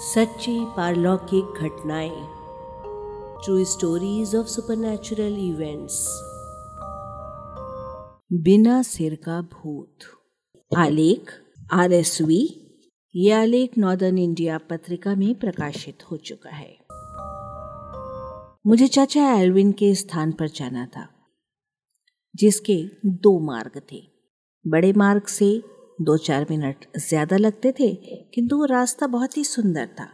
सच्ची पारलौकिक घटनाएँ true stories of supernatural events बिना सिर का भूत। आलेख आरएसवी ये आलेख नॉर्दर्न इंडिया पत्रिका में प्रकाशित हो चुका है। मुझे चाचा एल्विन के स्थान पर जाना था, जिसके दो मार्ग थे। बड़े मार्ग से दो चार मिनट ज़्यादा लगते थे, किंतु वो रास्ता बहुत ही सुंदर था।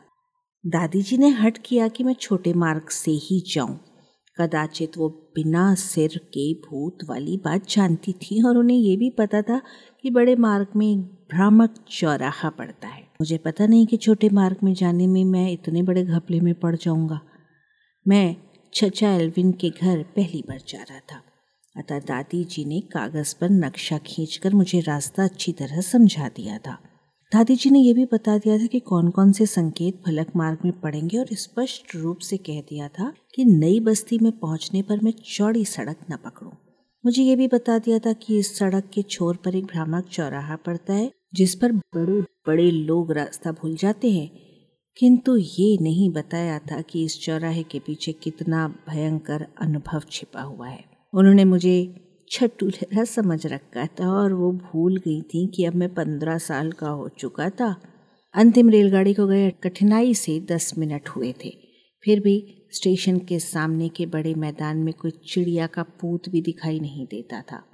दादी जी ने हट किया कि मैं छोटे मार्ग से ही जाऊँ। कदाचित वो बिना सिर के भूत वाली बात जानती थी और उन्हें ये भी पता था कि बड़े मार्ग में एक भ्रामक चौराहा पड़ता है। मुझे पता नहीं कि छोटे मार्ग में जाने में मैं इतने बड़े घपले में पड़ जाऊँगा। मैं चचा एल्विन के घर पहली बार जा रहा था। अतः दादी जी ने कागज़ पर नक्शा खींचकर मुझे रास्ता अच्छी तरह समझा दिया था। दादी जी ने यह भी बता दिया था कि कौन कौन से संकेत फलक मार्ग में पड़ेंगे और स्पष्ट रूप से कह दिया था कि नई बस्ती में पहुँचने पर मैं चौड़ी सड़क न पकड़ूं। मुझे ये भी बता दिया था कि इस सड़क के छोर पर एक भ्रामक चौराहा पड़ता है, जिस पर बड़े बड़े लोग रास्ता भूल जाते हैं। किंतु ये नहीं बताया था कि इस चौराहे के पीछे कितना भयंकर अनुभव छिपा हुआ है। उन्होंने मुझे छट्टू लहरा समझ रखा था और वो भूल गई थी कि अब मैं पंद्रह साल का हो चुका था। अंतिम रेलगाड़ी को गए कठिनाई से दस मिनट हुए थे। फिर भी स्टेशन के सामने के बड़े मैदान में कोई चिड़िया का पूत भी दिखाई नहीं देता था।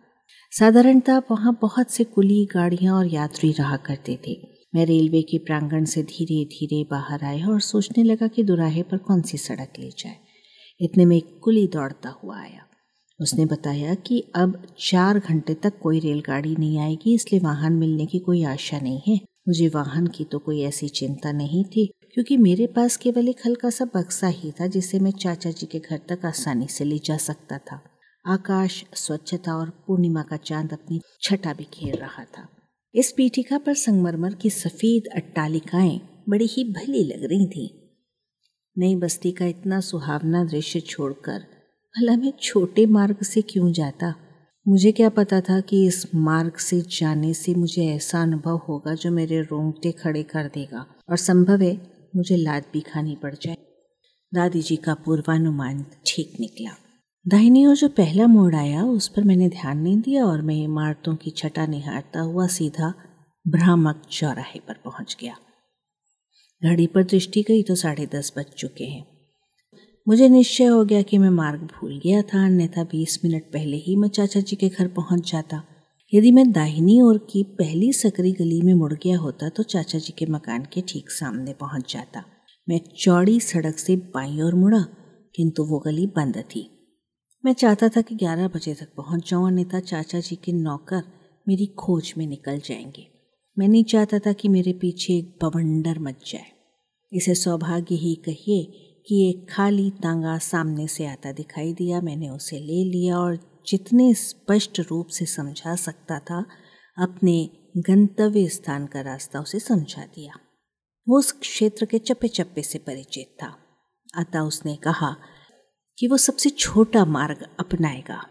साधारणतः वहाँ बहुत से कुली गाड़ियाँ और यात्री रहा करते थे। मैं रेलवे के प्रांगण से धीरे धीरे बाहर आया और सोचने लगा कि दुराहे पर कौन सी सड़क ले जाए। इतने में एक कुली दौड़ता हुआ आया। उसने बताया कि अब चार घंटे तक कोई रेलगाड़ी नहीं आएगी, इसलिए वाहन मिलने की कोई आशा नहीं है। मुझे वाहन की तो कोई ऐसी चिंता नहीं थी, क्योंकि मेरे पास केवल एक हल्का सा बक्सा ही था, जिसे मैं चाचा जी के घर तक आसानी से ले जा सकता था। आकाश, स्वच्छता और पूर्णिमा का चाँद अपनी छटा भी खेल रहा था। इस पीठिका पर संगमरमर की सफ़ेद अट्टालिकाएँ बड़ी ही भली लग रही थी। नई बस्ती का इतना सुहावना दृश्य छोड़कर भला मैं छोटे मार्ग से क्यों जाता? मुझे क्या पता था कि इस मार्ग से जाने से मुझे ऐसा अनुभव होगा जो मेरे रोंगटे खड़े कर देगा और संभव है मुझे लाद भी खानी पड़ जाए। दादी जी का पूर्वानुमान ठीक निकला। दाहिनी ओर जो पहला मोड़ आया, उस पर मैंने ध्यान नहीं दिया और मैं इमारतों की छटा निहारता हुआ सीधा भ्रामक चौराहे पर पहुँच गया। घड़ी पर दृष्टि गई तो साढ़े दस बज चुके हैं। मुझे निश्चय हो गया कि मैं मार्ग भूल गया था, अन्यथा बीस मिनट पहले ही मैं चाचा जी के घर पहुँच जाता। यदि मैं दाहिनी ओर की पहली सकरी गली में मुड़ गया होता तो चाचा जी के मकान के ठीक सामने पहुँच जाता। मैं चौड़ी सड़क से बाई ओर मुड़ा, किंतु वो गली बंद थी। मैं चाहता था कि ग्यारह बजे तक पहुँच जाऊँ, अन्यथा चाचा जी के नौकर मेरी खोज में निकल जाएँगे। मैं नहीं चाहता था कि मेरे पीछे एक बवंडर मच जाए। इसे सौभाग्य ही कहिए कि एक खाली तांगा सामने से आता दिखाई दिया। मैंने उसे ले लिया और जितने स्पष्ट रूप से समझा सकता था, अपने गंतव्य स्थान का रास्ता उसे समझा दिया। वो उस क्षेत्र के चप्पे चप्पे से परिचित था। अतः उसने कहा कि वो सबसे छोटा मार्ग अपनाएगा।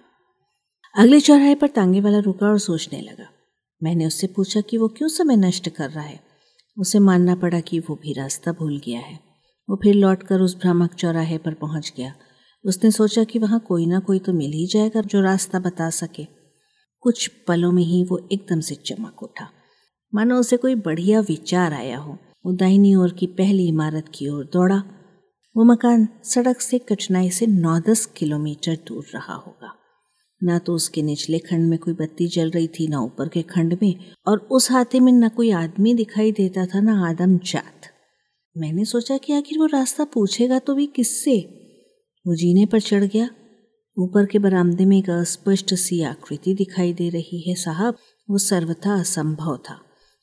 अगले चौराहे पर तांगे वाला रुका और सोचने लगा। मैंने उससे पूछा कि वो क्यों समय नष्ट कर रहा है? उसे मानना पड़ा कि वो भी रास्ता भूल गया है। वो फिर लौटकर उस भ्रामक चौराहे पर पहुँच गया। उसने सोचा कि वहाँ कोई ना कोई तो मिल ही जाएगा जो रास्ता बता सके। कुछ पलों में ही वो एकदम से चमक उठा। मानो उसे कोई बढ़िया विचार आया हो। वो दाहिनी ओर की पहली इमारत की ओर दौड़ा। वो मकान सड़क से कठिनाई से नौ दस किलोमीटर दूर रहा होगा। न तो उसके निचले खंड में कोई बत्ती जल रही थी, न ऊपर के खंड में, और उस हाथे में न कोई आदमी दिखाई देता था, न आदम जात। मैंने सोचा कि आखिर वो रास्ता पूछेगा तो भी किससे? वो जीने पर चढ़ गया। ऊपर के बरामदे में एक अस्पष्ट सी आकृति दिखाई दे रही है, साहब। वो सर्वथा असंभव था,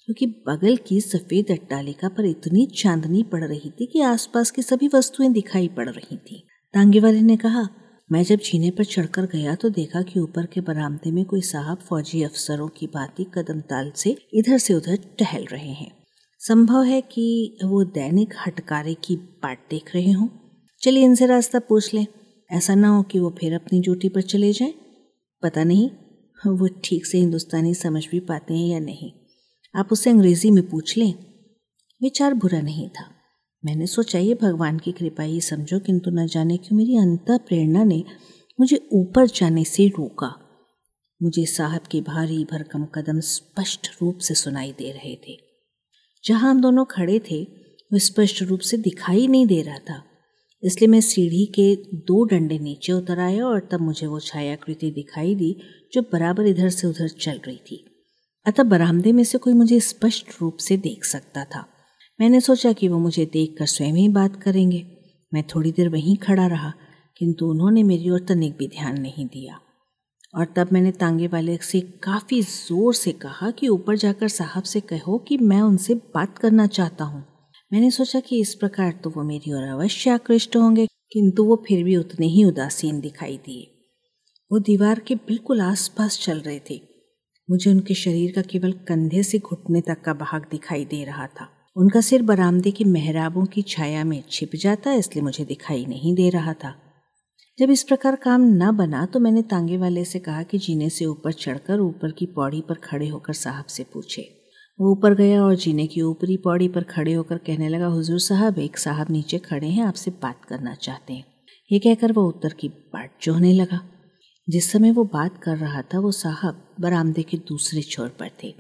क्योंकि बगल की सफ़ेद अट्टालिका पर इतनी चांदनी पड़ रही थी कि आसपास की सभी वस्तुएँ दिखाई पड़ रही थी। तांगे वाले ने कहा, मैं जब जीने पर चढ़कर गया तो देखा कि ऊपर के बरामदे में कोई साहब फौजी अफसरों की भांति कदम ताल से इधर से उधर टहल रहे हैं। संभव है कि वो दैनिक हटकारे की बाट देख रहे हों। चलिए इनसे रास्ता पूछ लें। ऐसा ना हो कि वो फिर अपनी ड्यूटी पर चले जाएँ। पता नहीं, वो ठीक से हिंदुस्तानी समझ भी पाते हैं या नहीं। आप उससे अंग्रेज़ी में पूछ लें। विचार बुरा नहीं था। मैंने सोचा, ये भगवान की कृपा ही समझो, किंतु न जाने क्यों मेरी अंत प्रेरणा ने मुझे ऊपर जाने से रोका। मुझे साहब के भारी भरकम कदम स्पष्ट रूप से सुनाई दे रहे थे। जहाँ हम दोनों खड़े थे वो स्पष्ट रूप से दिखाई नहीं दे रहा था। इसलिए मैं सीढ़ी के दो डंडे नीचे उतर आया और तब मुझे वो छायाकृति दिखाई दी, जो बराबर इधर से उधर चल रही थी। अतः बरामदे में से कोई मुझे स्पष्ट रूप से देख सकता था। मैंने सोचा कि वो मुझे देखकर स्वयं ही बात करेंगे। मैं थोड़ी देर वहीं खड़ा रहा, किंतु उन्होंने मेरी ओर तनिक भी ध्यान नहीं दिया। और तब मैंने तांगे वाले से काफ़ी ज़ोर से कहा कि ऊपर जाकर साहब से कहो कि मैं उनसे बात करना चाहता हूँ। मैंने सोचा कि इस प्रकार तो वो मेरी ओर अवश्य आकृष्ट होंगे, किंतु वो फिर भी उतने ही उदासीन दिखाई दिए। वो दीवार के बिल्कुल आसपास चल रहे थे। मुझे उनके शरीर का केवल कंधे से घुटने तक का भाग दिखाई दे रहा था। उनका सिर बरामदे की मेहराबों की छाया में छिप जाता, इसलिए मुझे दिखाई नहीं दे रहा था। जब इस प्रकार काम न बना तो मैंने तांगे वाले से कहा कि जीने से ऊपर चढ़कर ऊपर की पौड़ी पर खड़े होकर साहब से पूछे। वो ऊपर गया और जीने की ऊपरी पौड़ी पर खड़े होकर कहने लगा, हुजूर साहब, एक साहब नीचे खड़े हैं, आपसे बात करना चाहते हैं। ये कहकर वो उत्तर की बाट जोहने लगा। जिस समय वो बात कर रहा था, वो साहब बरामदे के दूसरे छोर पर थे।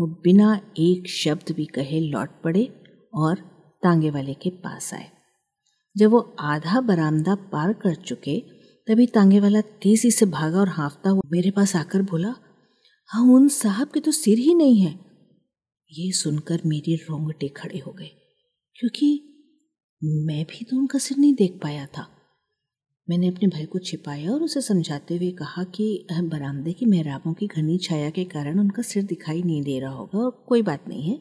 वो बिना एक शब्द भी कहे लौट पड़े और तांगे वाले के पास आए। जब वो आधा बरामदा पार कर चुके, तभी तांगे वाला तेज़ी से भागा और हाफता हुआ मेरे पास आकर बोला हाँ उन साहब के तो सिर ही नहीं है। ये सुनकर मेरे रोंगटे खड़े हो गए, क्योंकि मैं भी तो उनका सिर नहीं देख पाया था। मैंने अपने भाई को छिपाया और उसे समझाते हुए कहा कि बरामदे की मेहराबों की घनी छाया के कारण उनका सिर दिखाई नहीं दे रहा होगा और कोई बात नहीं है।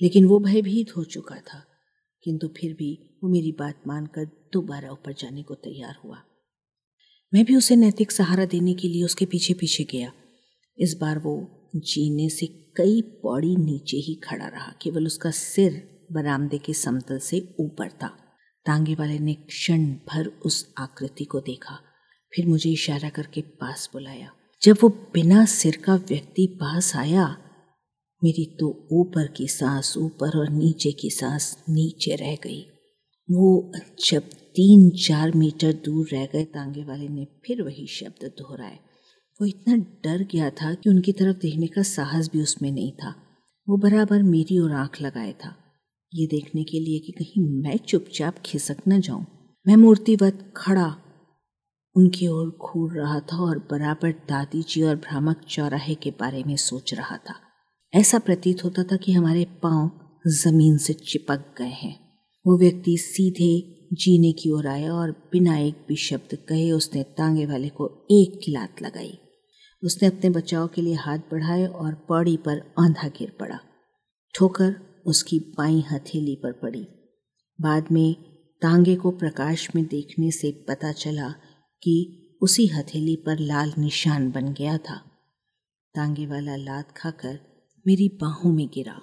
लेकिन वो भयभीत हो चुका था। किंतु फिर भी वो मेरी बात मानकर दोबारा ऊपर जाने को तैयार हुआ। मैं भी उसे नैतिक सहारा देने के लिए उसके पीछे पीछे गया। इस बार वो जीने से कई पौड़ी नीचे ही खड़ा रहा, केवल उसका सिर बरामदे के समतल से ऊपर था। तांगे वाले ने क्षण भर उस आकृति को देखा, फिर मुझे इशारा करके पास बुलाया। जब वो बिना सिर का व्यक्ति पास आया मेरी तो ऊपर की सांस ऊपर और नीचे की सांस नीचे रह गई। वो जब तीन चार मीटर दूर रह गए, तांगे वाले ने फिर वही शब्द दोहराए। वो इतना डर गया था कि उनकी तरफ़ देखने का साहस भी उसमें नहीं था। वो बराबर मेरी ओर आँख लगाए था। ये देखने के लिए कि कहीं मैं चुपचाप खिसक न जाऊँ। मैं मूर्तिवत खड़ा उनकी ओर घूर रहा था और बराबर दादी जी और भ्रामक चौराहे के बारे में सोच रहा था। ऐसा प्रतीत होता था कि हमारे पाँव ज़मीन से चिपक गए हैं। वो व्यक्ति सीधे जीने की ओर आया और बिना एक भी शब्द कहे उसने तांगे वाले को एक लात लगाई। उसने अपने बचाव के लिए हाथ बढ़ाए और पौड़ी पर आंधा गिर पड़ा। ठोकर उसकी बाई हथेली पर पड़ी। बाद में तांगे को प्रकाश में देखने से पता चला कि उसी हथेली पर लाल निशान बन गया था। तांगे वाला लात खाकर मेरी बाहों में गिरा।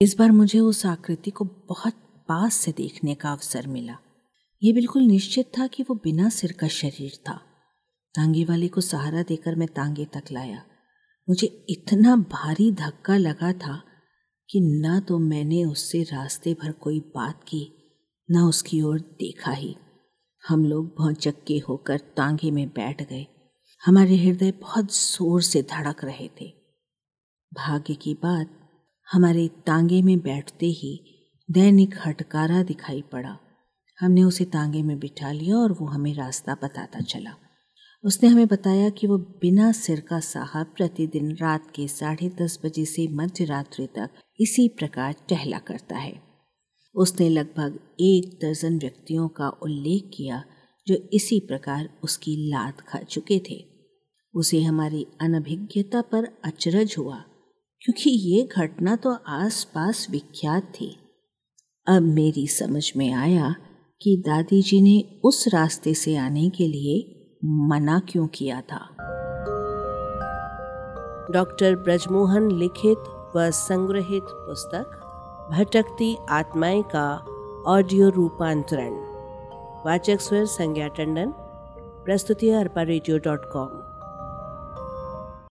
इस बार मुझे उस आकृति को बहुत पास से देखने का अवसर मिला। ये बिल्कुल निश्चित था कि वो बिना सिर का शरीर था। तांगे वाले को सहारा देकर मैं तांगे तक लाया। मुझे इतना भारी धक्का लगा था कि ना तो मैंने उससे रास्ते भर कोई बात की, ना उसकी ओर देखा ही। हम लोग भौचक्के होकर तांगे में बैठ गए। हमारे हृदय बहुत ज़ोर से धड़क रहे थे। भाग्य की बात हमारे तांगे में बैठते ही दैनिक हटकारा दिखाई पड़ा। हमने उसे तांगे में बिठा लिया और वो हमें रास्ता बताता चला। उसने हमें बताया कि वो बिना सिर का साहब प्रतिदिन रात के साढ़े दस बजे से मध्य रात्रि तक इसी प्रकार टहला करता है। उसने लगभग एक दर्जन व्यक्तियों का उल्लेख किया जो इसी प्रकार उसकी लात खा चुके थे। उसे हमारी अनभिज्ञता पर अचरज हुआ। क्योंकि ये घटना तो आसपास विख्यात थी। अब मेरी समझ में आया कि दादी जी ने उस रास्ते से आने के लिए मना क्यों किया था। डॉक्टर ब्रजमोहन लिखित व संग्रहित पुस्तक, भटकती आत्माएँ का ऑडियो रूपांतरण। वाचक स्वर संज्ञा टंडन प्रस्तुति अरपा रेडियो डॉट कॉम।